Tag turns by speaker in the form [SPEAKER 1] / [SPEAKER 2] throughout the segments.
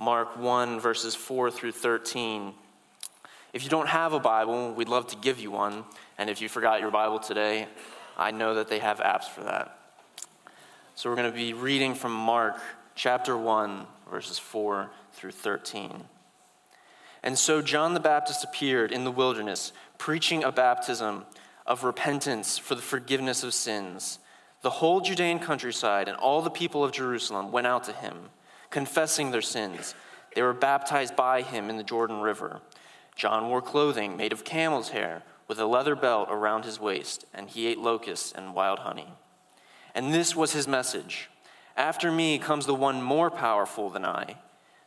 [SPEAKER 1] Mark 1, verses 4 through 13. If you don't have a Bible, we'd love to give you one. And if you forgot your Bible today, I know that they have apps for that. So we're going to be reading from Mark chapter 1, verses 4 through 13. And so John the Baptist appeared in the wilderness, preaching a baptism of repentance for the forgiveness of sins. The whole Judean countryside and all the people of Jerusalem went out to him, confessing their sins. They were baptized by him in the Jordan River. John wore clothing made of camel's hair, with a leather belt around his waist, and he ate locusts and wild honey. And this was his message After me comes the one more powerful than I,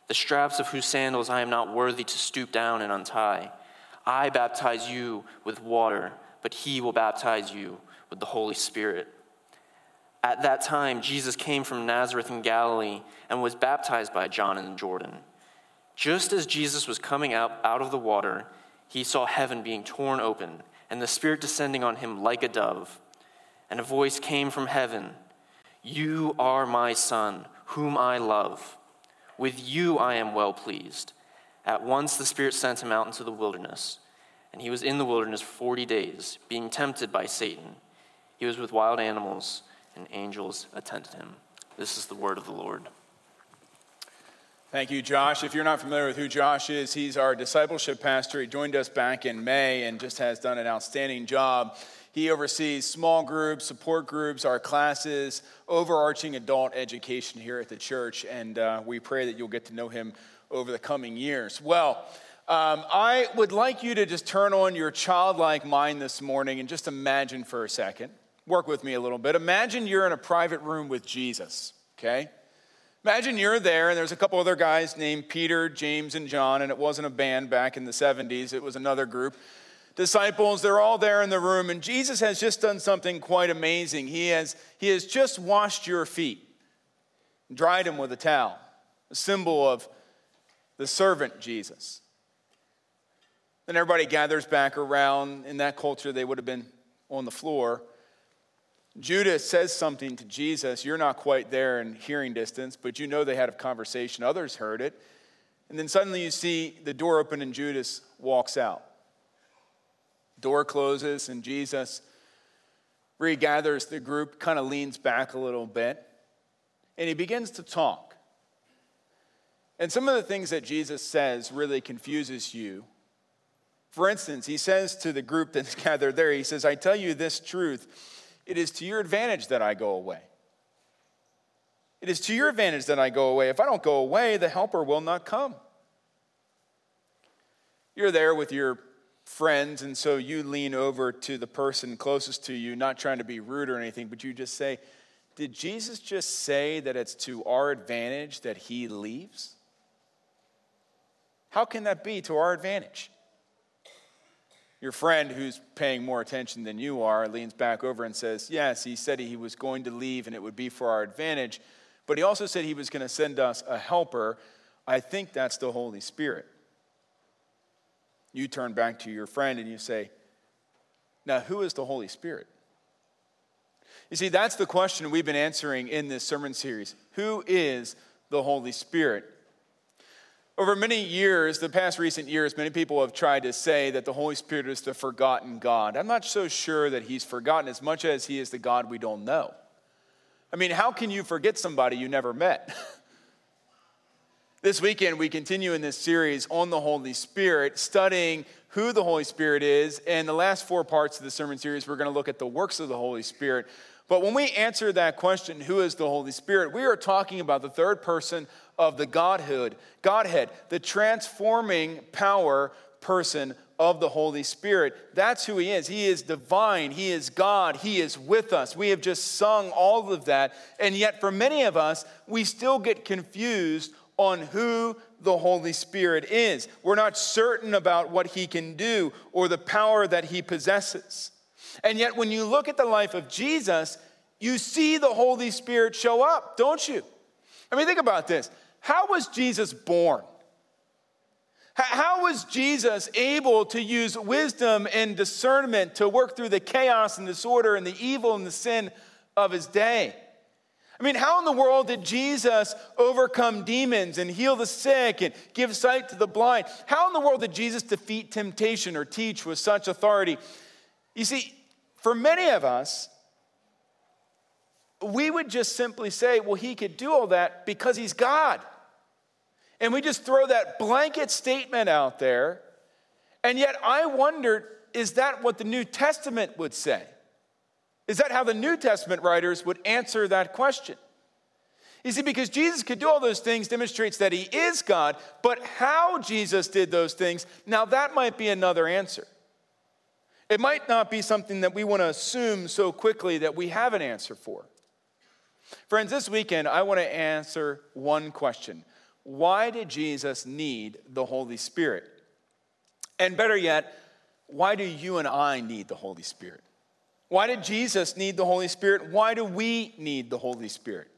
[SPEAKER 1] the straps of whose sandals I am not worthy to stoop down and untie. I baptize you with water, but he will baptize you with the Holy Spirit. At that time, Jesus came from Nazareth in Galilee and was baptized by John in the Jordan. Just as Jesus was coming out, out of the water, he saw heaven being torn open and the Spirit descending on him like a dove. And a voice came from heaven You are my Son, whom I love. With you I am well pleased. At once the Spirit sent him out into the wilderness, and he was in the wilderness 40 days, being tempted by Satan. He was with wild animals, and angels attended him. This is the word of the Lord.
[SPEAKER 2] Thank you, Josh. If you're not familiar with who Josh is, he's our discipleship pastor. He joined us back in May and just has done an outstanding job. He oversees small groups, support groups, our classes, overarching adult education here at the church, and uh, we pray that you'll get to know him over the coming years. Well, um, I would like you to just turn on your childlike mind this morning and just imagine for a second. Work with me a little bit. Imagine you're in a private room with Jesus, okay? Imagine you're there and there's a couple other guys named Peter, James, and John, and it wasn't a band back in the 70s, it was another group. Disciples, they're all there in the room, and Jesus has just done something quite amazing. He has, he has just washed your feet, dried them with a towel, a symbol of the servant Jesus. Then everybody gathers back around. In that culture, they would have been on the floor. Judas says something to Jesus. You're not quite there in hearing distance, but you know they had a conversation. Others heard it. And then suddenly you see the door open and Judas walks out. Door closes and Jesus regathers the group, kind of leans back a little bit, and he begins to talk. And some of the things that Jesus says really confuses you. For instance, he says to the group that's gathered there, he says, I tell you this truth, it is to your advantage that I go away. It is to your advantage that I go away. If I don't go away, the helper will not come. You're there with your friends, and so you lean over to the person closest to you, not trying to be rude or anything, but you just say, Did Jesus just say that it's to our advantage that he leaves? How can that be to our advantage? Your friend who's paying more attention than you are leans back over and says, Yes, he said he was going to leave and it would be for our advantage, but he also said he was going to send us a helper. I think that's the Holy Spirit you turn back to your friend and you say, Now, who is the Holy Spirit? You see, that's the question we've been answering in this sermon series. Who is the Holy Spirit? Over many years, the past recent years, many people have tried to say that the Holy Spirit is the forgotten God. I'm not so sure that he's forgotten as much as he is the God we don't know. I mean, how can you forget somebody you never met? This weekend, we continue in this series on the Holy Spirit, studying who the Holy Spirit is. And the last four parts of the sermon series, we're going to look at the works of the Holy Spirit. But when we answer that question, who is the Holy Spirit, we are talking about the third person of the Godhood, Godhead, the transforming power person of the Holy Spirit. That's who He is. He is divine. He is God. He is with us. We have just sung all of that. And yet, for many of us, we still get confused on who the Holy Spirit is. We're not certain about what he can do or the power that he possesses. And yet, when you look at the life of Jesus, you see the Holy Spirit show up, don't you? I mean, think about this. How was Jesus born? How was Jesus able to use wisdom and discernment to work through the chaos and disorder and the evil and the sin of his day? I mean, how in the world did Jesus overcome demons and heal the sick and give sight to the blind? How in the world did Jesus defeat temptation or teach with such authority? You see, for many of us, we would just simply say, well, he could do all that because he's God. And we just throw that blanket statement out there. And yet, I wondered is that what the New Testament would say? Is that how the New Testament writers would answer that question? You see, because Jesus could do all those things demonstrates that he is God, but how Jesus did those things, now that might be another answer. It might not be something that we want to assume so quickly that we have an answer for. Friends, this weekend I want to answer one question Why did Jesus need the Holy Spirit? And better yet, why do you and I need the Holy Spirit? Why did Jesus need the Holy Spirit? Why do we need the Holy Spirit?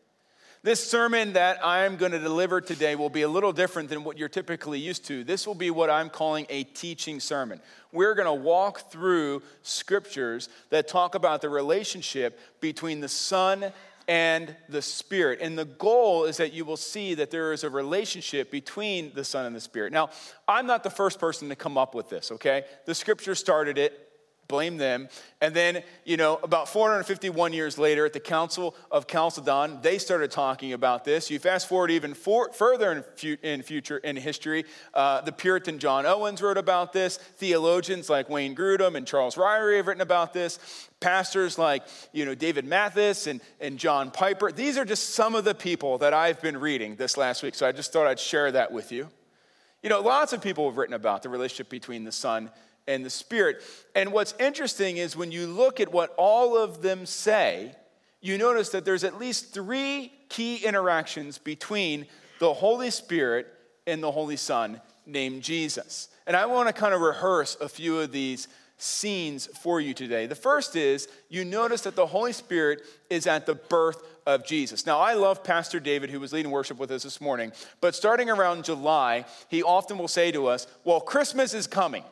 [SPEAKER 2] This sermon that I'm going to deliver today will be a little different than what you're typically used to. This will be what I'm calling a teaching sermon. We're going to walk through scriptures that talk about the relationship between the Son and the Spirit. And the goal is that you will see that there is a relationship between the Son and the Spirit. Now, I'm not the first person to come up with this, okay? The scripture started it blame them. And then, you know, about 451 years later, at the Council of Chalcedon, they started talking about this. You fast forward even for, further in, fu- in, future in history, uh, the Puritan John Owens wrote about this. Theologians like Wayne Grudem and Charles Ryrie have written about this. Pastors like, you know, David Mathis and, and John Piper. These are just some of the people that I've been reading this last week. So I just thought I'd share that with you. You know, lots of people have written about the relationship between the Son and the Spirit. And what's interesting is when you look at what all of them say, you notice that there's at least three key interactions between the Holy Spirit and the Holy Son named Jesus. And I want to kind of rehearse a few of these scenes for you today. The first is you notice that the Holy Spirit is at the birth of Jesus. Now, I love Pastor David, who was leading worship with us this morning, but starting around July, he often will say to us, Well, Christmas is coming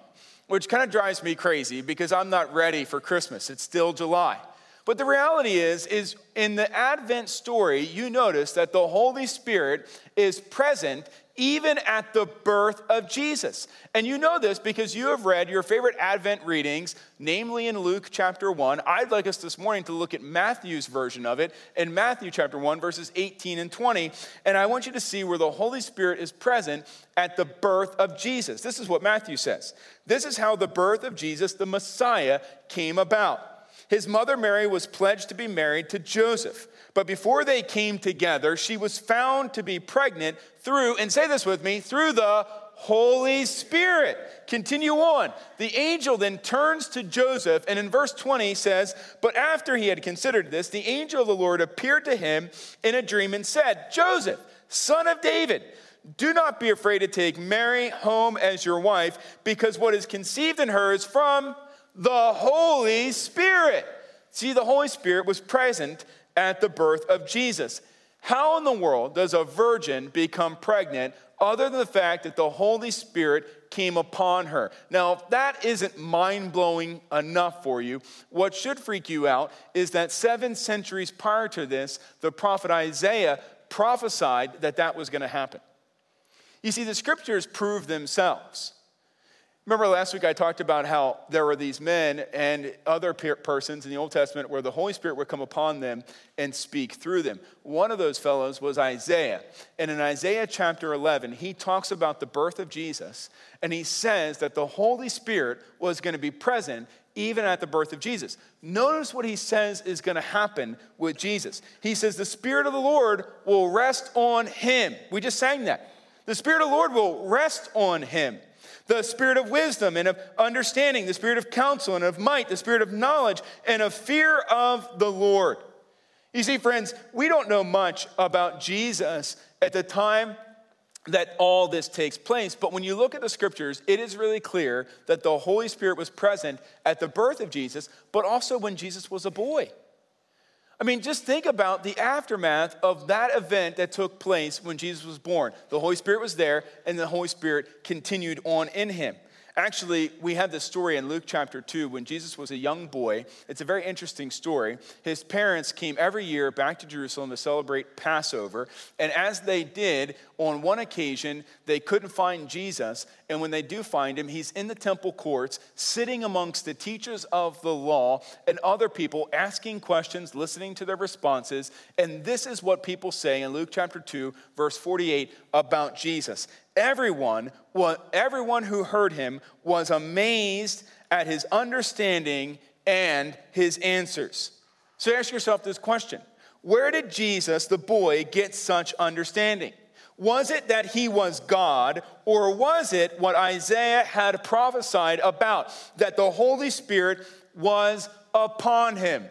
[SPEAKER 2] which kind of drives me crazy because I'm not ready for Christmas. It's still July. But the reality is is in the Advent story, you notice that the Holy Spirit is present even at the birth of Jesus. And you know this because you have read your favorite Advent readings, namely in Luke chapter 1. I'd like us this morning to look at Matthew's version of it in Matthew chapter 1, verses 18 and 20. And I want you to see where the Holy Spirit is present at the birth of Jesus. This is what Matthew says. This is how the birth of Jesus, the Messiah, came about. His mother Mary was pledged to be married to Joseph. But before they came together, she was found to be pregnant through, and say this with me, through the Holy Spirit. Continue on. The angel then turns to Joseph, and in verse 20 says, But after he had considered this, the angel of the Lord appeared to him in a dream and said, Joseph, son of David, do not be afraid to take Mary home as your wife, because what is conceived in her is from the Holy Spirit. See, the Holy Spirit was present at the birth of Jesus. How in the world does a virgin become pregnant other than the fact that the Holy Spirit came upon her? Now, if that isn't mind blowing enough for you, what should freak you out is that seven centuries prior to this, the prophet Isaiah prophesied that that was going to happen. You see, the scriptures prove themselves. Remember last week I talked about how there were these men and other persons in the Old Testament where the Holy Spirit would come upon them and speak through them. One of those fellows was Isaiah. And in Isaiah chapter 11, he talks about the birth of Jesus and he says that the Holy Spirit was going to be present even at the birth of Jesus. Notice what he says is going to happen with Jesus. He says, The Spirit of the Lord will rest on him. We just sang that. The Spirit of the Lord will rest on him the spirit of wisdom and of understanding, the spirit of counsel and of might, the spirit of knowledge and of fear of the Lord. You see, friends, we don't know much about Jesus at the time that all this takes place. But when you look at the scriptures, it is really clear that the Holy Spirit was present at the birth of Jesus, but also when Jesus was a boy. I mean, just think about the aftermath of that event that took place when Jesus was born. The Holy Spirit was there, and the Holy Spirit continued on in him. Actually, we have this story in Luke chapter 2 when Jesus was a young boy. It's a very interesting story. His parents came every year back to Jerusalem to celebrate Passover. And as they did, on one occasion, they couldn't find Jesus. And when they do find him, he's in the temple courts, sitting amongst the teachers of the law and other people, asking questions, listening to their responses. And this is what people say in Luke chapter 2, verse 48 about Jesus. Everyone, everyone who heard him was amazed at his understanding and his answers. So ask yourself this question Where did Jesus, the boy, get such understanding? Was it that he was God, or was it what Isaiah had prophesied about, that the Holy Spirit was upon him?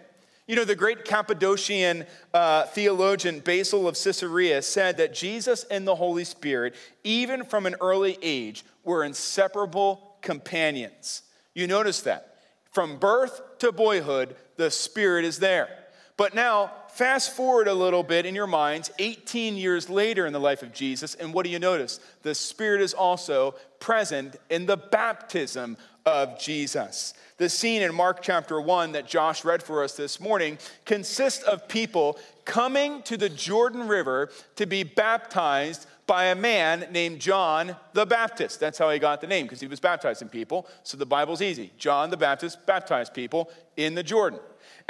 [SPEAKER 2] You know, the great Cappadocian uh, theologian Basil of Caesarea said that Jesus and the Holy Spirit, even from an early age, were inseparable companions. You notice that. From birth to boyhood, the Spirit is there. But now, fast forward a little bit in your minds, 18 years later in the life of Jesus, and what do you notice? The Spirit is also present in the baptism of Jesus. The scene in Mark chapter 1 that Josh read for us this morning consists of people coming to the Jordan River to be baptized by a man named John the Baptist. That's how he got the name, because he was baptizing people. So the Bible's easy. John the Baptist baptized people in the Jordan.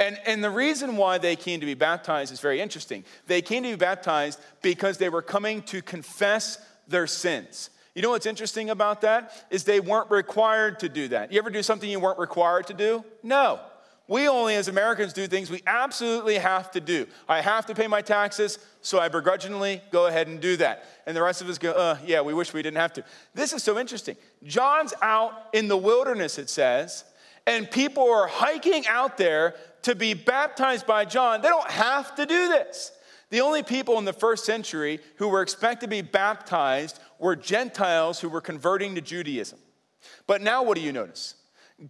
[SPEAKER 2] And, and the reason why they came to be baptized is very interesting. They came to be baptized because they were coming to confess their sins. You know what's interesting about that? Is they weren't required to do that. You ever do something you weren't required to do? No. We only, as Americans, do things we absolutely have to do. I have to pay my taxes, so I begrudgingly go ahead and do that. And the rest of us go, uh, yeah, we wish we didn't have to. This is so interesting. John's out in the wilderness, it says, and people are hiking out there to be baptized by John. They don't have to do this. The only people in the first century who were expected to be baptized were Gentiles who were converting to Judaism. But now, what do you notice?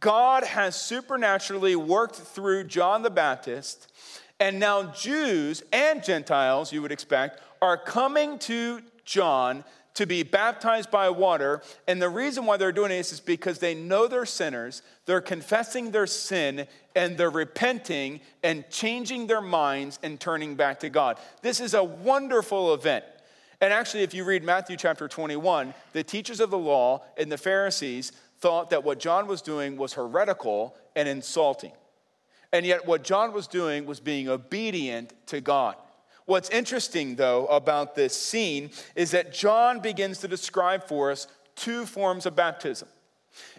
[SPEAKER 2] God has supernaturally worked through John the Baptist, and now Jews and Gentiles, you would expect, are coming to John to be baptized by water. And the reason why they're doing this is because they know they're sinners, they're confessing their sin, and they're repenting and changing their minds and turning back to God. This is a wonderful event. And actually, if you read Matthew chapter 21, the teachers of the law and the Pharisees thought that what John was doing was heretical and insulting. And yet, what John was doing was being obedient to God. What's interesting, though, about this scene is that John begins to describe for us two forms of baptism.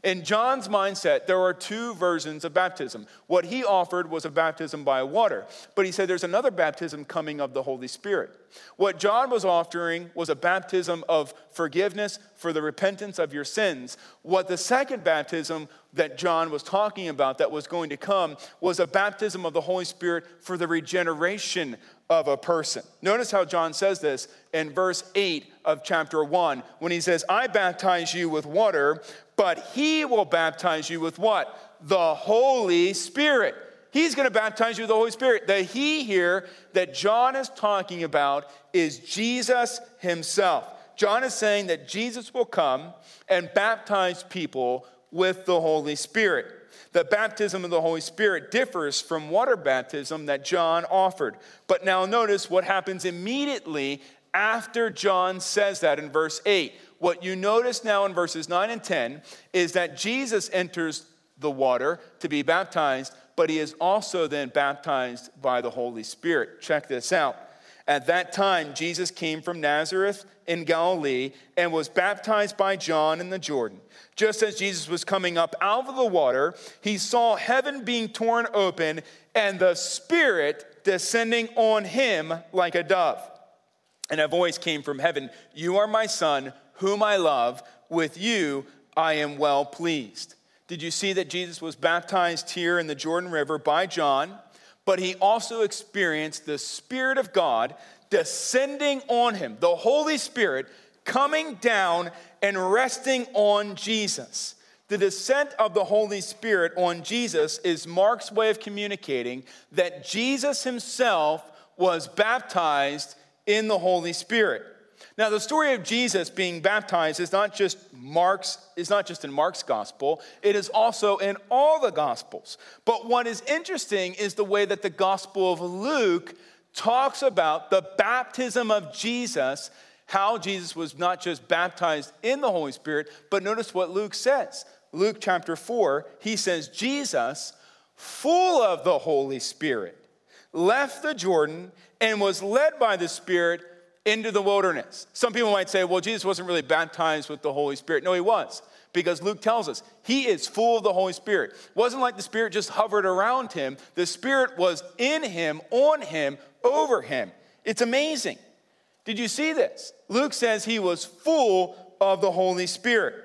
[SPEAKER 2] In John's mindset, there are two versions of baptism. What he offered was a baptism by water, but he said there's another baptism coming of the Holy Spirit. What John was offering was a baptism of forgiveness for the repentance of your sins. What the second baptism that John was talking about that was going to come was a baptism of the Holy Spirit for the regeneration of a person. Notice how John says this in verse 8 of chapter 1 when he says, I baptize you with water, but he will baptize you with what? The Holy Spirit. He's going to baptize you with the Holy Spirit. The he here that John is talking about is Jesus himself. John is saying that Jesus will come and baptize people with the Holy Spirit. The baptism of the Holy Spirit differs from water baptism that John offered. But now notice what happens immediately after John says that in verse 8. What you notice now in verses 9 and 10 is that Jesus enters the water to be baptized, but he is also then baptized by the Holy Spirit. Check this out. At that time, Jesus came from Nazareth in Galilee and was baptized by John in the Jordan. Just as Jesus was coming up out of the water, he saw heaven being torn open and the Spirit descending on him like a dove. And a voice came from heaven You are my Son, whom I love. With you I am well pleased. Did you see that Jesus was baptized here in the Jordan River by John? But he also experienced the Spirit of God descending on him, the Holy Spirit coming down and resting on Jesus. The descent of the Holy Spirit on Jesus is Mark's way of communicating that Jesus himself was baptized in the Holy Spirit. Now, the story of Jesus being baptized is not just Mark's, is not just in Mark's gospel, it is also in all the gospels. But what is interesting is the way that the gospel of Luke talks about the baptism of Jesus, how Jesus was not just baptized in the Holy Spirit, but notice what Luke says. Luke chapter 4, he says, Jesus, full of the Holy Spirit, left the Jordan and was led by the Spirit into the wilderness. Some people might say, well, Jesus wasn't really baptized with the Holy Spirit. No, he was, because Luke tells us he is full of the Holy Spirit. It wasn't like the Spirit just hovered around him, the Spirit was in him, on him, over him. It's amazing. Did you see this? Luke says he was full of the Holy Spirit.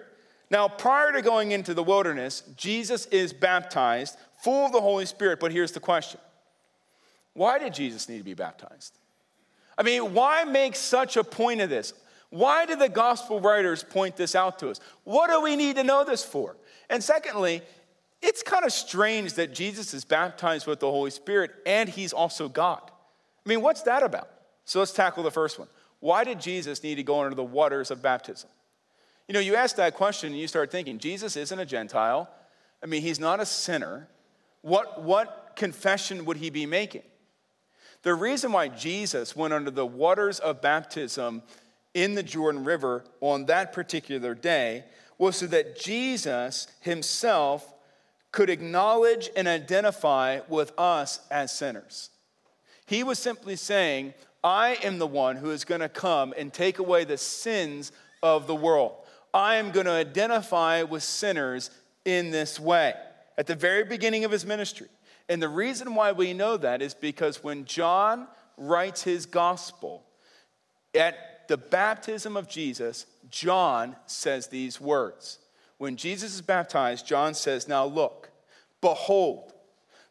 [SPEAKER 2] Now, prior to going into the wilderness, Jesus is baptized, full of the Holy Spirit. But here's the question Why did Jesus need to be baptized? I mean, why make such a point of this? Why do the gospel writers point this out to us? What do we need to know this for? And secondly, it's kind of strange that Jesus is baptized with the Holy Spirit and he's also God. I mean, what's that about? So let's tackle the first one. Why did Jesus need to go under the waters of baptism? You know, you ask that question and you start thinking, Jesus isn't a Gentile. I mean, he's not a sinner. What, what confession would he be making? The reason why Jesus went under the waters of baptism in the Jordan River on that particular day was so that Jesus himself could acknowledge and identify with us as sinners. He was simply saying, I am the one who is going to come and take away the sins of the world. I am going to identify with sinners in this way. At the very beginning of his ministry, and the reason why we know that is because when John writes his gospel, at the baptism of Jesus, John says these words. When Jesus is baptized, John says, Now look, behold,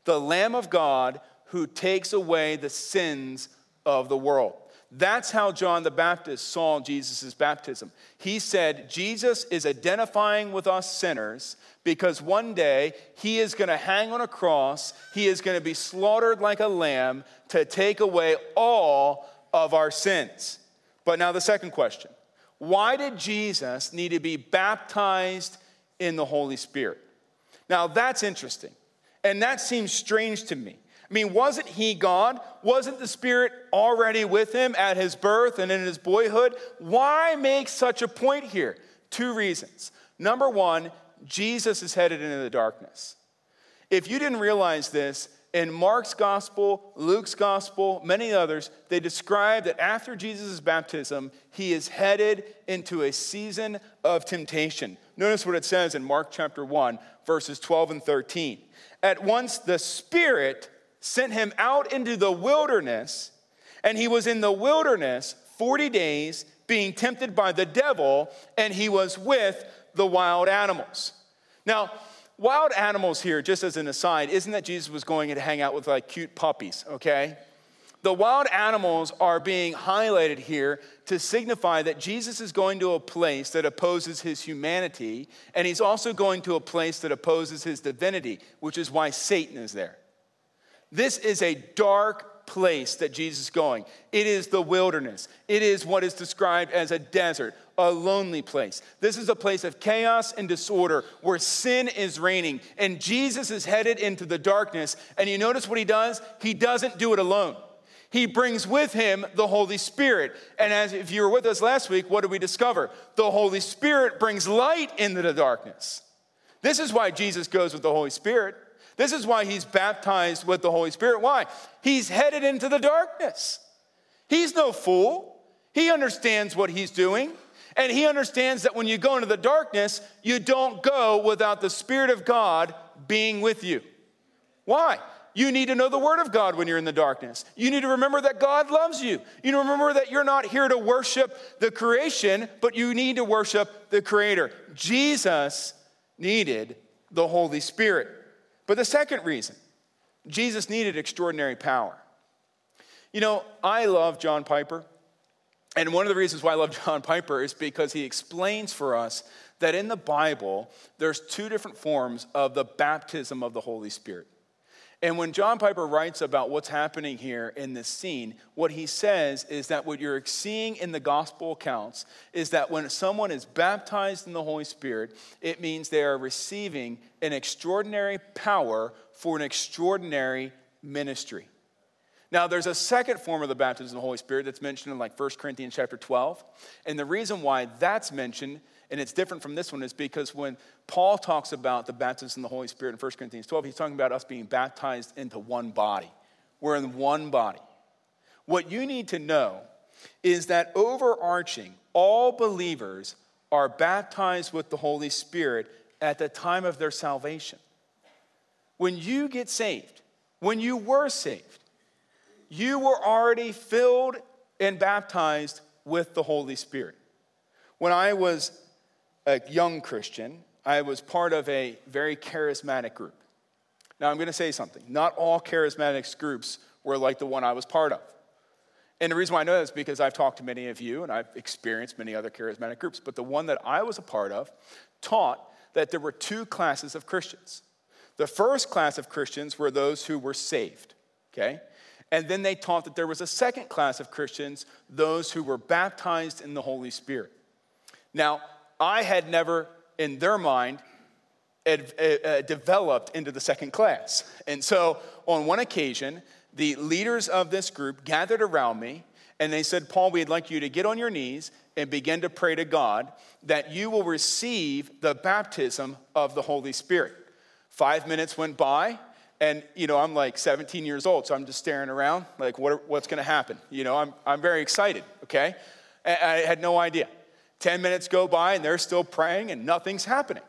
[SPEAKER 2] the Lamb of God who takes away the sins of the world. That's how John the Baptist saw Jesus' baptism. He said, Jesus is identifying with us sinners because one day he is going to hang on a cross, he is going to be slaughtered like a lamb to take away all of our sins. But now, the second question why did Jesus need to be baptized in the Holy Spirit? Now, that's interesting. And that seems strange to me. I mean, wasn't he God? Wasn't the Spirit already with him at his birth and in his boyhood? Why make such a point here? Two reasons. Number one, Jesus is headed into the darkness. If you didn't realize this, in Mark's gospel, Luke's gospel, many others, they describe that after Jesus' baptism, he is headed into a season of temptation. Notice what it says in Mark chapter 1, verses 12 and 13. At once the Spirit sent him out into the wilderness, and he was in the wilderness 40 days, being tempted by the devil, and he was with the wild animals. Now, wild animals here, just as an aside, isn't that Jesus was going to hang out with like cute puppies, okay? The wild animals are being highlighted here to signify that Jesus is going to a place that opposes his humanity, and he's also going to a place that opposes his divinity, which is why Satan is there. This is a dark place that Jesus is going. It is the wilderness. It is what is described as a desert, a lonely place. This is a place of chaos and disorder where sin is reigning. And Jesus is headed into the darkness. And you notice what he does? He doesn't do it alone. He brings with him the Holy Spirit. And as if you were with us last week, what did we discover? The Holy Spirit brings light into the darkness. This is why Jesus goes with the Holy Spirit. This is why he's baptized with the Holy Spirit. Why? He's headed into the darkness. He's no fool. He understands what he's doing. And he understands that when you go into the darkness, you don't go without the Spirit of God being with you. Why? You need to know the Word of God when you're in the darkness. You need to remember that God loves you. You need to remember that you're not here to worship the creation, but you need to worship the Creator. Jesus needed the Holy Spirit. But the second reason, Jesus needed extraordinary power. You know, I love John Piper. And one of the reasons why I love John Piper is because he explains for us that in the Bible, there's two different forms of the baptism of the Holy Spirit. And when John Piper writes about what's happening here in this scene, what he says is that what you're seeing in the gospel accounts is that when someone is baptized in the Holy Spirit, it means they are receiving an extraordinary power for an extraordinary ministry. Now, there's a second form of the baptism of the Holy Spirit that's mentioned in like 1 Corinthians chapter 12. And the reason why that's mentioned, and it's different from this one, is because when Paul talks about the baptism of the Holy Spirit in 1 Corinthians 12, he's talking about us being baptized into one body. We're in one body. What you need to know is that overarching, all believers are baptized with the Holy Spirit at the time of their salvation. When you get saved, when you were saved, you were already filled and baptized with the Holy Spirit. When I was a young Christian, I was part of a very charismatic group. Now, I'm going to say something. Not all charismatic groups were like the one I was part of. And the reason why I know that is because I've talked to many of you and I've experienced many other charismatic groups. But the one that I was a part of taught that there were two classes of Christians. The first class of Christians were those who were saved, okay? And then they taught that there was a second class of Christians, those who were baptized in the Holy Spirit. Now, I had never, in their mind, developed into the second class. And so, on one occasion, the leaders of this group gathered around me and they said, Paul, we'd like you to get on your knees and begin to pray to God that you will receive the baptism of the Holy Spirit. Five minutes went by, and, you know, I'm like 17 years old, so I'm just staring around, like, what, what's going to happen? You know, I'm, I'm very excited, okay? I had no idea. 10 minutes go by, and they're still praying, and nothing's happening.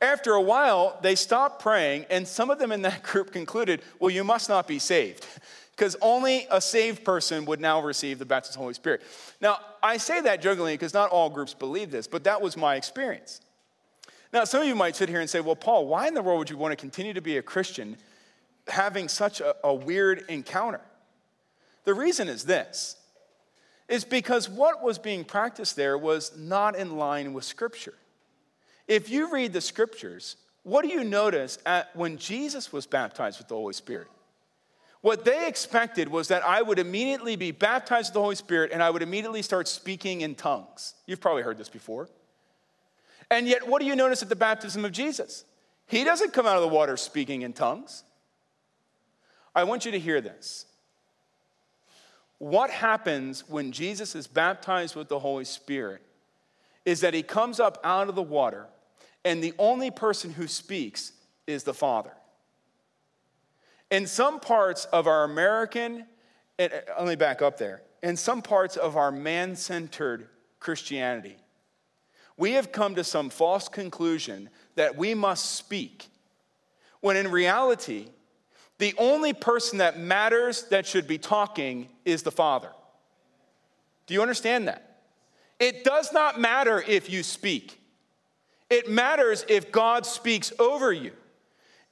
[SPEAKER 2] After a while, they stopped praying, and some of them in that group concluded, well, you must not be saved, because only a saved person would now receive the baptism of the Holy Spirit. Now, I say that jokingly because not all groups believe this, but that was my experience. Now, some of you might sit here and say, well, Paul, why in the world would you want to continue to be a Christian having such a, a weird encounter? The reason is this is because what was being practiced there was not in line with Scripture. If you read the Scriptures, what do you notice at when Jesus was baptized with the Holy Spirit? What they expected was that I would immediately be baptized with the Holy Spirit and I would immediately start speaking in tongues. You've probably heard this before. And yet, what do you notice at the baptism of Jesus? He doesn't come out of the water speaking in tongues. I want you to hear this. What happens when Jesus is baptized with the Holy Spirit is that he comes up out of the water, and the only person who speaks is the Father. In some parts of our American, uh, let me back up there, in some parts of our man centered Christianity, we have come to some false conclusion that we must speak, when in reality, the only person that matters that should be talking is the Father. Do you understand that? It does not matter if you speak, it matters if God speaks over you.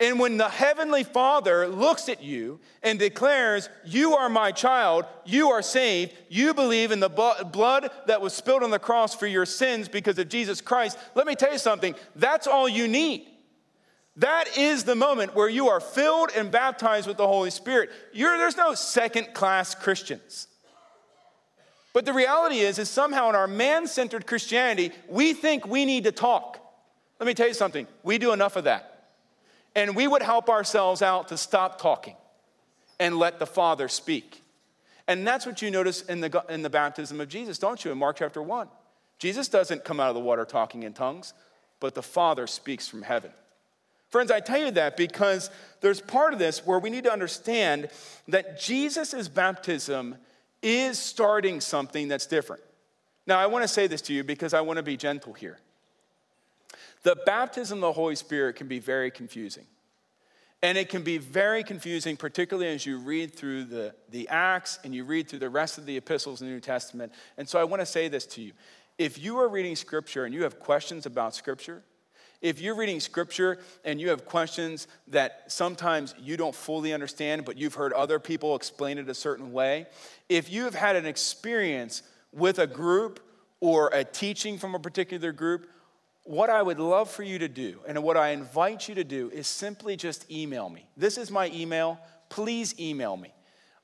[SPEAKER 2] And when the Heavenly Father looks at you and declares, You are my child, you are saved, you believe in the blood that was spilled on the cross for your sins because of Jesus Christ, let me tell you something, that's all you need. That is the moment where you are filled and baptized with the Holy Spirit. You're, there's no second class Christians. But the reality is, is somehow in our man centered Christianity, we think we need to talk. Let me tell you something, we do enough of that. And we would help ourselves out to stop talking and let the Father speak. And that's what you notice in the, in the baptism of Jesus, don't you, in Mark chapter 1? Jesus doesn't come out of the water talking in tongues, but the Father speaks from heaven. Friends, I tell you that because there's part of this where we need to understand that Jesus' baptism is starting something that's different. Now, I want to say this to you because I want to be gentle here. The baptism of the Holy Spirit can be very confusing. And it can be very confusing, particularly as you read through the, the Acts and you read through the rest of the epistles in the New Testament. And so I want to say this to you. If you are reading Scripture and you have questions about Scripture, if you're reading scripture and you have questions that sometimes you don't fully understand, but you've heard other people explain it a certain way, if you have had an experience with a group or a teaching from a particular group, what I would love for you to do and what I invite you to do is simply just email me. This is my email. Please email me.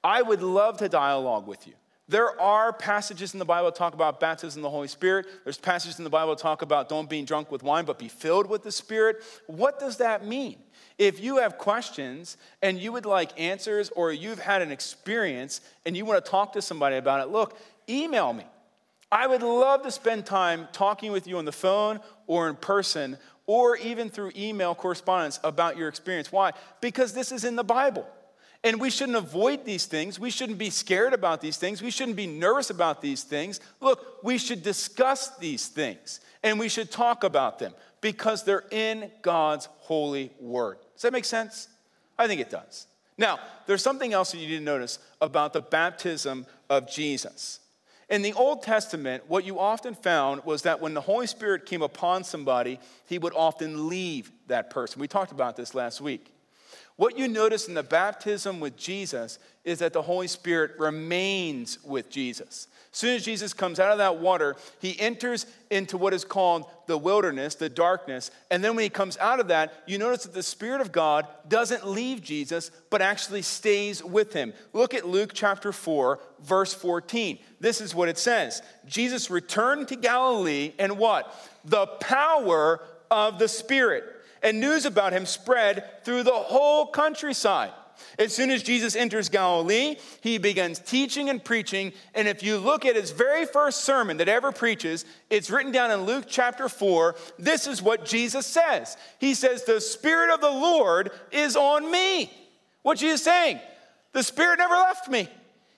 [SPEAKER 2] I would love to dialogue with you. There are passages in the Bible that talk about baptism in the Holy Spirit. There's passages in the Bible that talk about don't be drunk with wine, but be filled with the Spirit. What does that mean? If you have questions and you would like answers, or you've had an experience and you want to talk to somebody about it, look, email me. I would love to spend time talking with you on the phone or in person or even through email correspondence about your experience. Why? Because this is in the Bible. And we shouldn't avoid these things. We shouldn't be scared about these things. We shouldn't be nervous about these things. Look, we should discuss these things and we should talk about them because they're in God's holy word. Does that make sense? I think it does. Now, there's something else that you need to notice about the baptism of Jesus. In the Old Testament, what you often found was that when the Holy Spirit came upon somebody, he would often leave that person. We talked about this last week. What you notice in the baptism with Jesus is that the Holy Spirit remains with Jesus. As soon as Jesus comes out of that water, he enters into what is called the wilderness, the darkness. And then when he comes out of that, you notice that the Spirit of God doesn't leave Jesus, but actually stays with him. Look at Luke chapter 4, verse 14. This is what it says Jesus returned to Galilee, and what? The power of the Spirit. And news about him spread through the whole countryside. As soon as Jesus enters Galilee, he begins teaching and preaching. And if you look at his very first sermon that ever preaches, it's written down in Luke chapter 4. This is what Jesus says He says, The Spirit of the Lord is on me. What's Jesus saying? The Spirit never left me.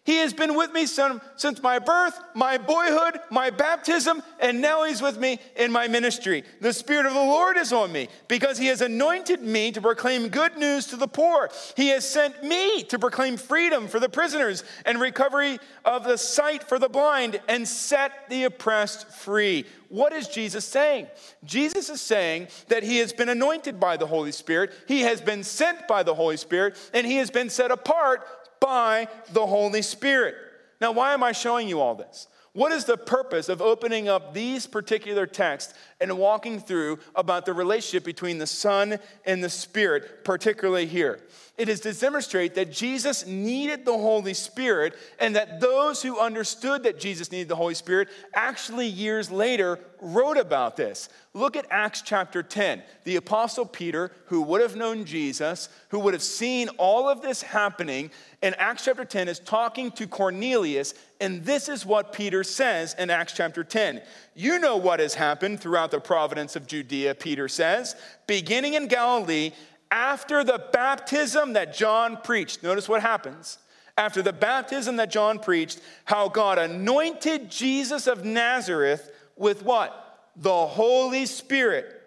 [SPEAKER 2] He has been with me since my birth, my boyhood, my baptism, and now he's with me in my ministry. The Spirit of the Lord is on me because he has anointed me to proclaim good news to the poor. He has sent me to proclaim freedom for the prisoners and recovery of the sight for the blind and set the oppressed free. What is Jesus saying? Jesus is saying that he has been anointed by the Holy Spirit, he has been sent by the Holy Spirit, and he has been set apart by the Holy Spirit. Now, why am I showing you all this? What is the purpose of opening up these particular texts and walking through about the relationship between the Son and the Spirit, particularly here? It is to demonstrate that Jesus needed the Holy Spirit and that those who understood that Jesus needed the Holy Spirit actually years later wrote about this. Look at Acts chapter 10. The Apostle Peter, who would have known Jesus, who would have seen all of this happening, in Acts chapter 10 is talking to Cornelius, and this is what Peter says in Acts chapter 10. You know what has happened throughout the providence of Judea, Peter says, beginning in Galilee after the baptism that John preached. Notice what happens. After the baptism that John preached, how God anointed Jesus of Nazareth with what? The Holy Spirit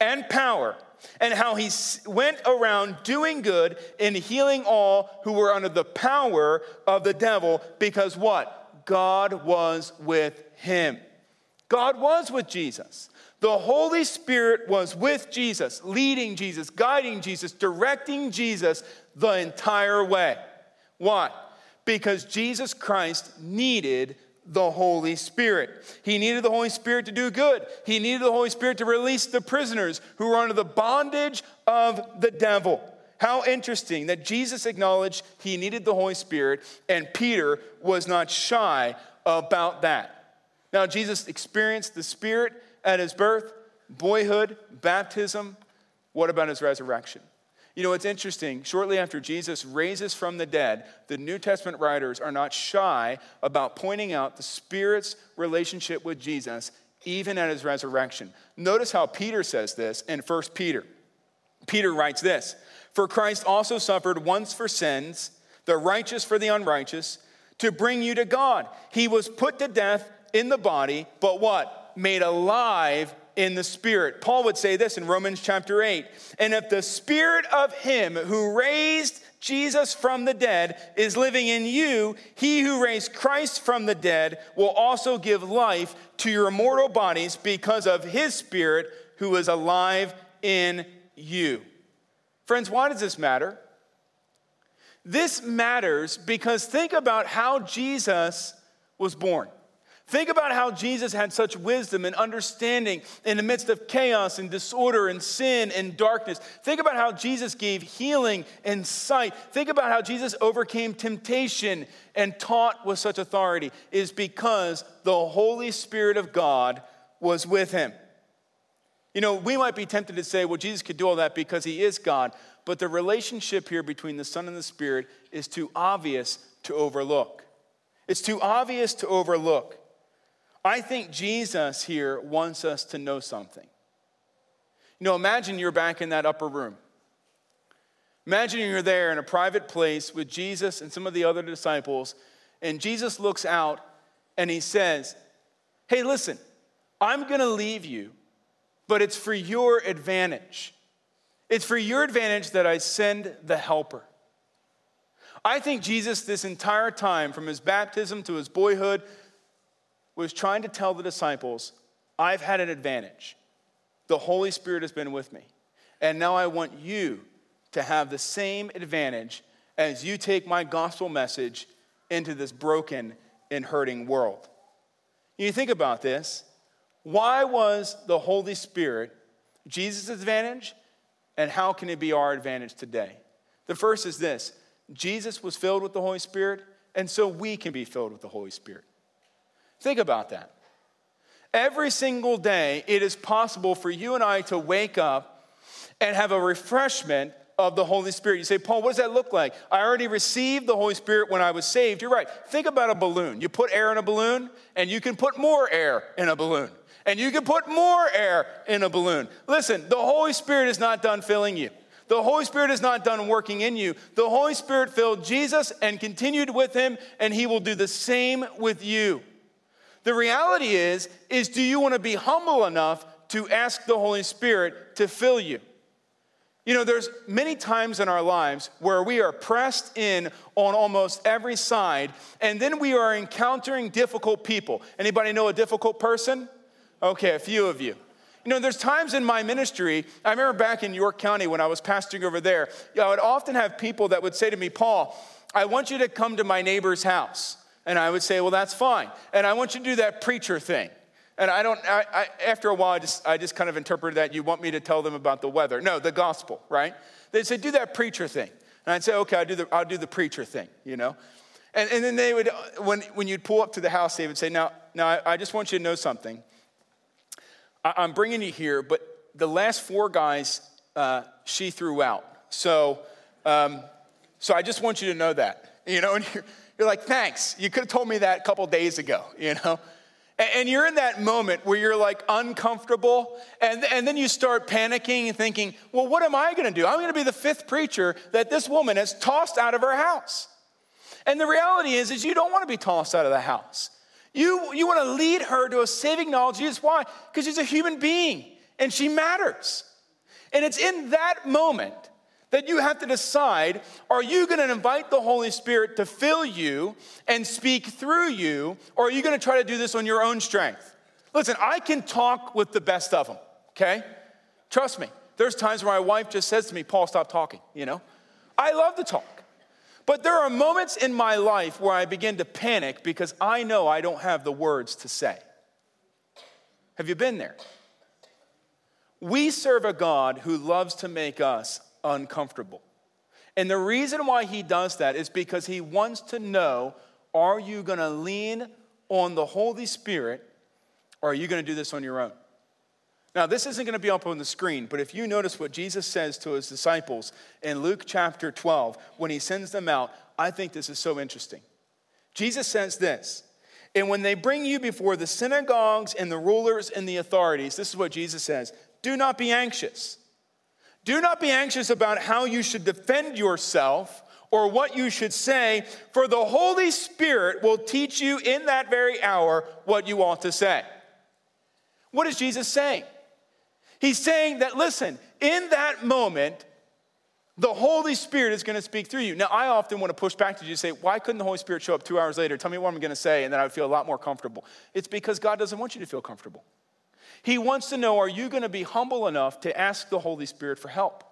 [SPEAKER 2] and power, and how he went around doing good and healing all who were under the power of the devil, because what? God was with him. God was with Jesus. The Holy Spirit was with Jesus, leading Jesus, guiding Jesus, directing Jesus the entire way. Why? Because Jesus Christ needed the Holy Spirit. He needed the Holy Spirit to do good. He needed the Holy Spirit to release the prisoners who were under the bondage of the devil. How interesting that Jesus acknowledged he needed the Holy Spirit, and Peter was not shy about that. Now, Jesus experienced the Spirit at his birth, boyhood, baptism. What about his resurrection? You know, it's interesting. Shortly after Jesus raises from the dead, the New Testament writers are not shy about pointing out the Spirit's relationship with Jesus even at his resurrection. Notice how Peter says this in 1 Peter. Peter writes this For Christ also suffered once for sins, the righteous for the unrighteous, to bring you to God. He was put to death in the body, but what? Made alive in the Spirit. Paul would say this in Romans chapter 8 And if the Spirit of Him who raised Jesus from the dead is living in you, He who raised Christ from the dead will also give life to your mortal bodies because of His Spirit who is alive in you. Friends, why does this matter? This matters because think about how Jesus was born. Think about how Jesus had such wisdom and understanding in the midst of chaos and disorder and sin and darkness. Think about how Jesus gave healing and sight. Think about how Jesus overcame temptation and taught with such authority. Is because the Holy Spirit of God was with him. You know, we might be tempted to say, well, Jesus could do all that because he is God, but the relationship here between the Son and the Spirit is too obvious to overlook. It's too obvious to overlook. I think Jesus here wants us to know something. You know, imagine you're back in that upper room. Imagine you're there in a private place with Jesus and some of the other disciples, and Jesus looks out and he says, Hey, listen, I'm gonna leave you, but it's for your advantage. It's for your advantage that I send the helper. I think Jesus, this entire time, from his baptism to his boyhood was trying to tell the disciples, I've had an advantage. The Holy Spirit has been with me. And now I want you to have the same advantage as you take my gospel message into this broken and hurting world. You think about this. Why was the Holy Spirit Jesus' advantage? And how can it be our advantage today? The first is this Jesus was filled with the Holy Spirit, and so we can be filled with the Holy Spirit. Think about that. Every single day, it is possible for you and I to wake up and have a refreshment of the Holy Spirit. You say, Paul, what does that look like? I already received the Holy Spirit when I was saved. You're right. Think about a balloon. You put air in a balloon, and you can put more air in a balloon. And you can put more air in a balloon. Listen, the Holy Spirit is not done filling you. The Holy Spirit is not done working in you. The Holy Spirit filled Jesus and continued with him, and he will do the same with you. The reality is, is do you want to be humble enough to ask the Holy Spirit to fill you? You know, there's many times in our lives where we are pressed in on almost every side, and then we are encountering difficult people. Anybody know a difficult person? Okay, a few of you. You know, there's times in my ministry, I remember back in York County when I was pastoring over there, I would often have people that would say to me, Paul, I want you to come to my neighbor's house. And I would say, well, that's fine. And I want you to do that preacher thing. And I don't, I, I, after a while, I just, I just kind of interpreted that you want me to tell them about the weather. No, the gospel, right? They'd say, do that preacher thing. And I'd say, okay, I'll do the, I'll do the preacher thing, you know? And, and then they would, when, when you'd pull up to the house, they would say, now, now I, I just want you to know something. I, am bringing you here, but the last four guys uh, she threw out. So, um, so I just want you to know that, you know? And you're, you're like, thanks. You could have told me that a couple days ago, you know? And you're in that moment where you're like uncomfortable, and, and then you start panicking and thinking, well, what am I gonna do? I'm gonna be the fifth preacher that this woman has tossed out of her house. And the reality is, is you don't wanna be tossed out of the house. You, you wanna lead her to a saving knowledge of Jesus. Why? Because she's a human being and she matters. And it's in that moment that you have to decide are you going to invite the Holy Spirit to fill you and speak through you, or are you going to try to do this on your own strength? Listen, I can talk with the best of them, okay? Trust me. There's times where my wife just says to me, Paul, stop talking, you know? I love to talk. But there are moments in my life where I begin to panic because I know I don't have the words to say. Have you been there? We serve a God who loves to make us uncomfortable. And the reason why he does that is because he wants to know are you going to lean on the Holy Spirit or are you going to do this on your own? Now, this isn't going to be up on the screen, but if you notice what Jesus says to his disciples in Luke chapter 12, when he sends them out, I think this is so interesting. Jesus says this, and when they bring you before the synagogues and the rulers and the authorities, this is what Jesus says do not be anxious do not be anxious about how you should defend yourself or what you should say, for the Holy Spirit will teach you in that very hour what you ought to say. What is Jesus saying? He's saying that, listen, in that moment, the Holy Spirit is going to speak through you. Now, I often want to push back to you and say, why couldn't the Holy Spirit show up two hours later? Tell me what I'm going to say, and then I would feel a lot more comfortable. It's because God doesn't want you to feel comfortable. He wants to know are you going to be humble enough to ask the Holy Spirit for help?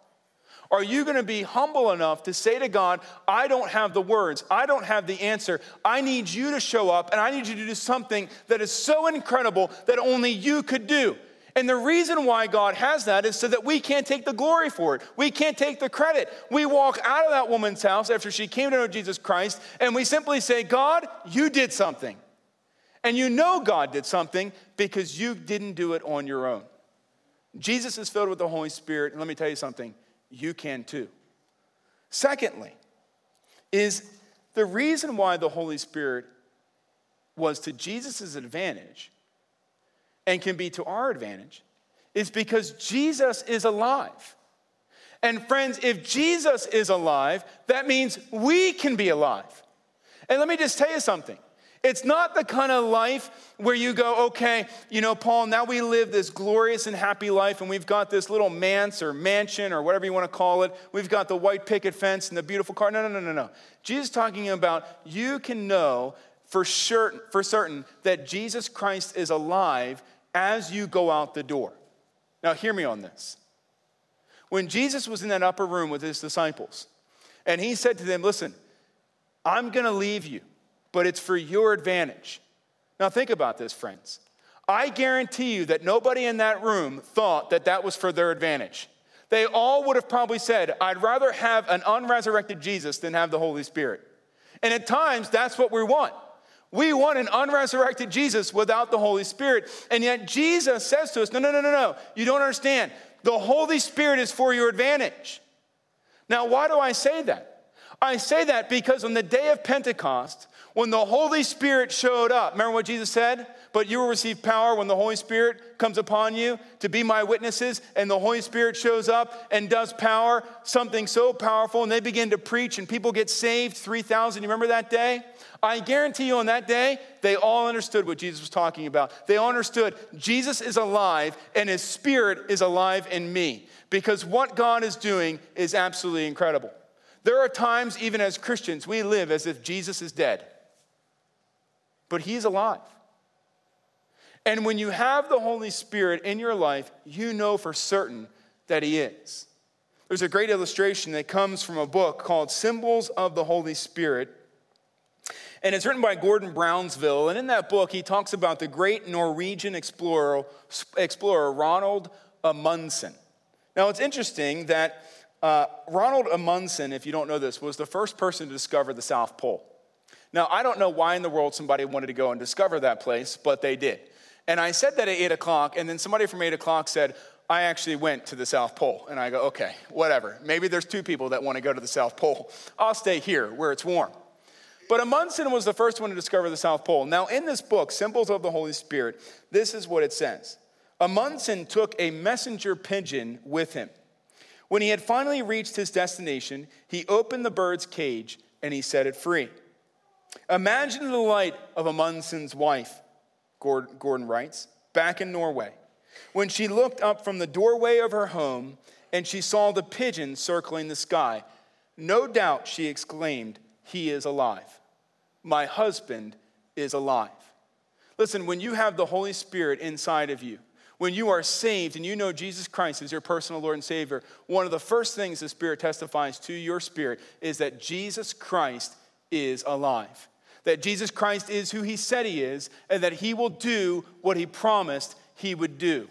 [SPEAKER 2] Are you going to be humble enough to say to God, I don't have the words, I don't have the answer. I need you to show up, and I need you to do something that is so incredible that only you could do. And the reason why God has that is so that we can't take the glory for it. We can't take the credit. We walk out of that woman's house after she came to know Jesus Christ, and we simply say, God, you did something. And you know God did something because you didn't do it on your own. Jesus is filled with the Holy Spirit, and let me tell you something you can too. Secondly, is the reason why the Holy Spirit was to Jesus' advantage and can be to our advantage is because Jesus is alive. And friends, if Jesus is alive, that means we can be alive. And let me just tell you something it's not the kind of life where you go, okay, you know, Paul, now we live this glorious and happy life, and we've got this little manse or mansion or whatever you want to call it. We've got the white picket fence and the beautiful car. No, no, no, no, no. Jesus talking about you can know for sure for certain that Jesus Christ is alive as you go out the door. Now, hear me on this. When Jesus was in that upper room with his disciples, and he said to them, Listen, I'm going to leave you but it's for your advantage. Now, think about this, friends. I guarantee you that nobody in that room thought that that was for their advantage. They all would have probably said, I'd rather have an unresurrected Jesus than have the Holy Spirit. And at times, that's what we want. We want an unresurrected Jesus without the Holy Spirit. And yet, Jesus says to us, No, no, no, no, no. You don't understand. The Holy Spirit is for your advantage. Now, why do I say that? I say that because on the day of Pentecost, when the Holy Spirit showed up, remember what Jesus said? But you will receive power when the Holy Spirit comes upon you to be my witnesses. And the Holy Spirit shows up and does power, something so powerful. And they begin to preach, and people get saved 3,000. You remember that day? I guarantee you on that day, they all understood what Jesus was talking about. They all understood Jesus is alive and his spirit is alive in me because what God is doing is absolutely incredible. There are times, even as Christians, we live as if Jesus is dead but He's alive. And when you have the Holy Spirit in your life, you know for certain that He is. There's a great illustration that comes from a book called Symbols of the Holy Spirit. And it's written by Gordon Brownville. And in that book, he talks about the great Norwegian explorer, explorer Ronald Amundsen. Now, it's interesting that uh, Ronald Amundsen, if you don't know this, was the first person to discover the South Pole. Now, I don't know why in the world somebody wanted to go and discover that place, but they did. And I said that at 8 o'clock, and then somebody from 8 o'clock said, I actually went to the South Pole. And I go, okay, whatever. Maybe there's two people that want to go to the South Pole. I'll stay here where it's warm. But Amundsen was the first one to discover the South Pole. Now, in this book, Symbols of the Holy Spirit, this is what it says Amundsen took a messenger pigeon with him. When he had finally reached his destination, he opened the bird's cage and he set it free. Imagine the delight of Amundsen's wife, Gordon writes, back in Norway, when she looked up from the doorway of her home and she saw the pigeon circling the sky. No doubt, she exclaimed, He is alive. My husband is alive. Listen, when you have the Holy Spirit inside of you, when you are saved and you know Jesus Christ as your personal Lord and Savior, one of the first things the Spirit testifies to your spirit is that Jesus Christ is alive. That Jesus Christ is who he said he is, and that he will do what he promised he would do.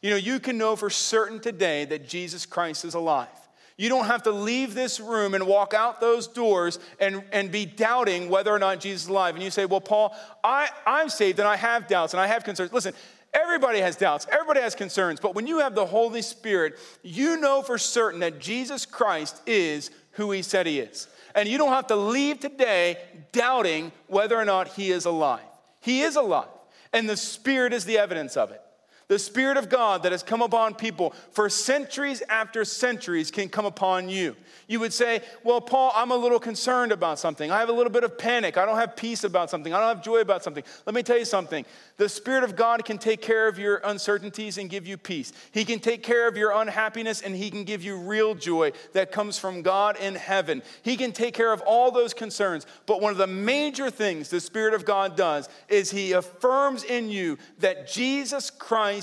[SPEAKER 2] You know, you can know for certain today that Jesus Christ is alive. You don't have to leave this room and walk out those doors and, and be doubting whether or not Jesus is alive. And you say, Well, Paul, I, I'm saved and I have doubts and I have concerns. Listen, everybody has doubts, everybody has concerns. But when you have the Holy Spirit, you know for certain that Jesus Christ is who he said he is. And you don't have to leave today doubting whether or not he is alive. He is alive, and the Spirit is the evidence of it. The Spirit of God that has come upon people for centuries after centuries can come upon you. You would say, Well, Paul, I'm a little concerned about something. I have a little bit of panic. I don't have peace about something. I don't have joy about something. Let me tell you something. The Spirit of God can take care of your uncertainties and give you peace. He can take care of your unhappiness and He can give you real joy that comes from God in heaven. He can take care of all those concerns. But one of the major things the Spirit of God does is He affirms in you that Jesus Christ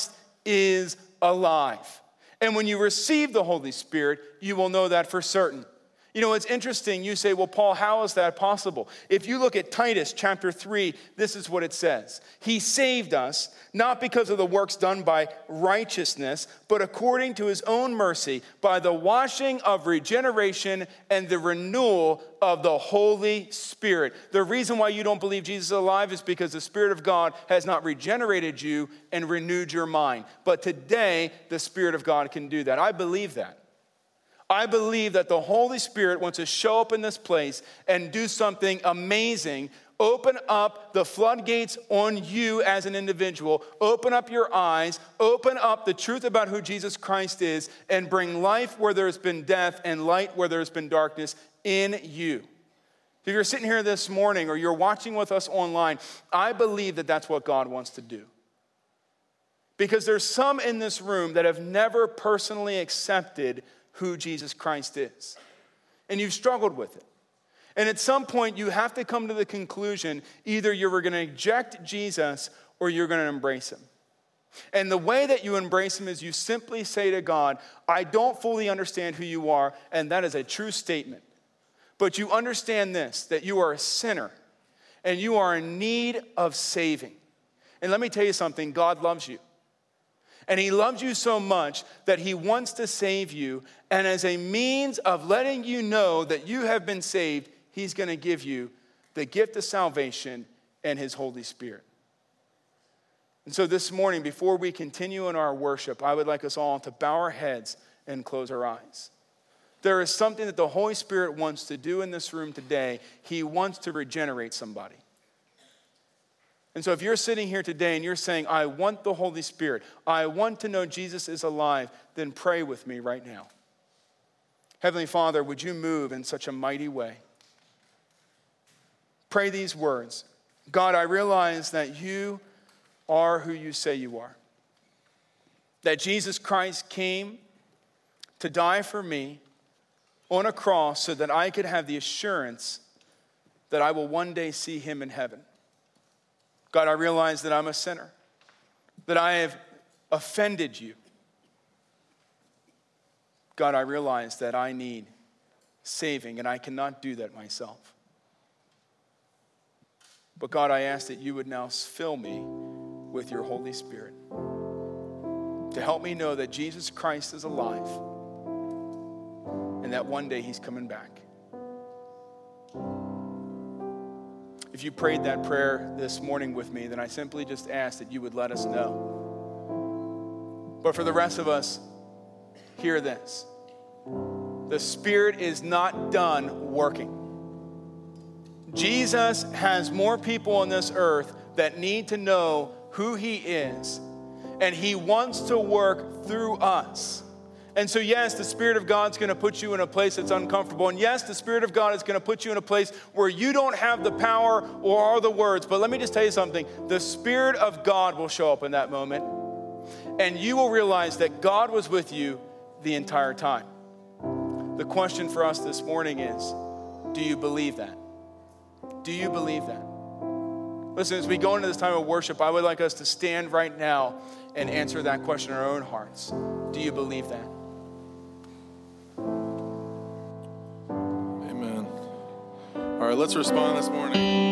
[SPEAKER 2] is alive. And when you receive the Holy Spirit, you will know that for certain. You know, it's interesting. You say, well, Paul, how is that possible? If you look at Titus chapter 3, this is what it says He saved us, not because of the works done by righteousness, but according to his own mercy, by the washing of regeneration and the renewal of the Holy Spirit. The reason why you don't believe Jesus is alive is because the Spirit of God has not regenerated you and renewed your mind. But today, the Spirit of God can do that. I believe that. I believe that the Holy Spirit wants to show up in this place and do something amazing. Open up the floodgates on you as an individual. Open up your eyes. Open up the truth about who Jesus Christ is and bring life where there's been death and light where there's been darkness in you. If you're sitting here this morning or you're watching with us online, I believe that that's what God wants to do. Because there's some in this room that have never personally accepted who Jesus Christ is. And you've struggled with it. And at some point, you have to come to the conclusion either you're going to reject Jesus or you're going to embrace him. And the way that you embrace him is you simply say to God, I don't fully understand who you are, and that is a true statement. But you understand this that you are a sinner and you are in need of saving. And let me tell you something God loves you. And he loves you so much that he wants to save you. And as a means of letting you know that you have been saved, he's going to give you the gift of salvation and his Holy Spirit. And so this morning, before we continue in our worship, I would like us all to bow our heads and close our eyes. There is something that the Holy Spirit wants to do in this room today. He wants to regenerate somebody. And so, if you're sitting here today and you're saying, I want the Holy Spirit, I want to know Jesus is alive, then pray with me right now. Heavenly Father, would you move in such a mighty way? Pray these words God, I realize that you are who you say you are, that Jesus Christ came to die for me on a cross so that I could have the assurance that I will one day see him in heaven. God, I realize that I'm a sinner, that I have offended you. God, I realize that I need saving, and I cannot do that myself. But God, I ask that you would now fill me with your Holy Spirit to help me know that Jesus Christ is alive and that one day he's coming back. If you prayed that prayer this morning with me, then I simply just ask that you would let us know. But for the rest of us, hear this the Spirit is not done working. Jesus has more people on this earth that need to know who He is, and He wants to work through us. And so, yes, the Spirit of God's going to put you in a place that's uncomfortable. And yes, the Spirit of God is going to put you in a place where you don't have the power or all the words. But let me just tell you something the Spirit of God will show up in that moment. And you will realize that God was with you the entire time. The question for us this morning is do you believe that? Do you believe that? Listen, as we go into this time of worship, I would like us to stand right now and answer that question in our own hearts. Do you believe that?
[SPEAKER 3] All right, let's respond this morning.